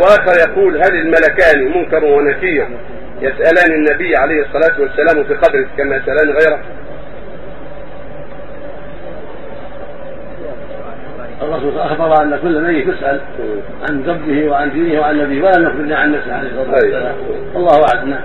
واخر يقول هل الملكان منكر ونكير يسألان النبي عليه الصلاة والسلام في قبره كما يسألان غيره. الرسول أخبر أن كل ميت يسأل عن ذنبه وعن دينه وعن نبيه ولا نخبرنا عن نفسه عليه الصلاة والسلام. الله أعلم.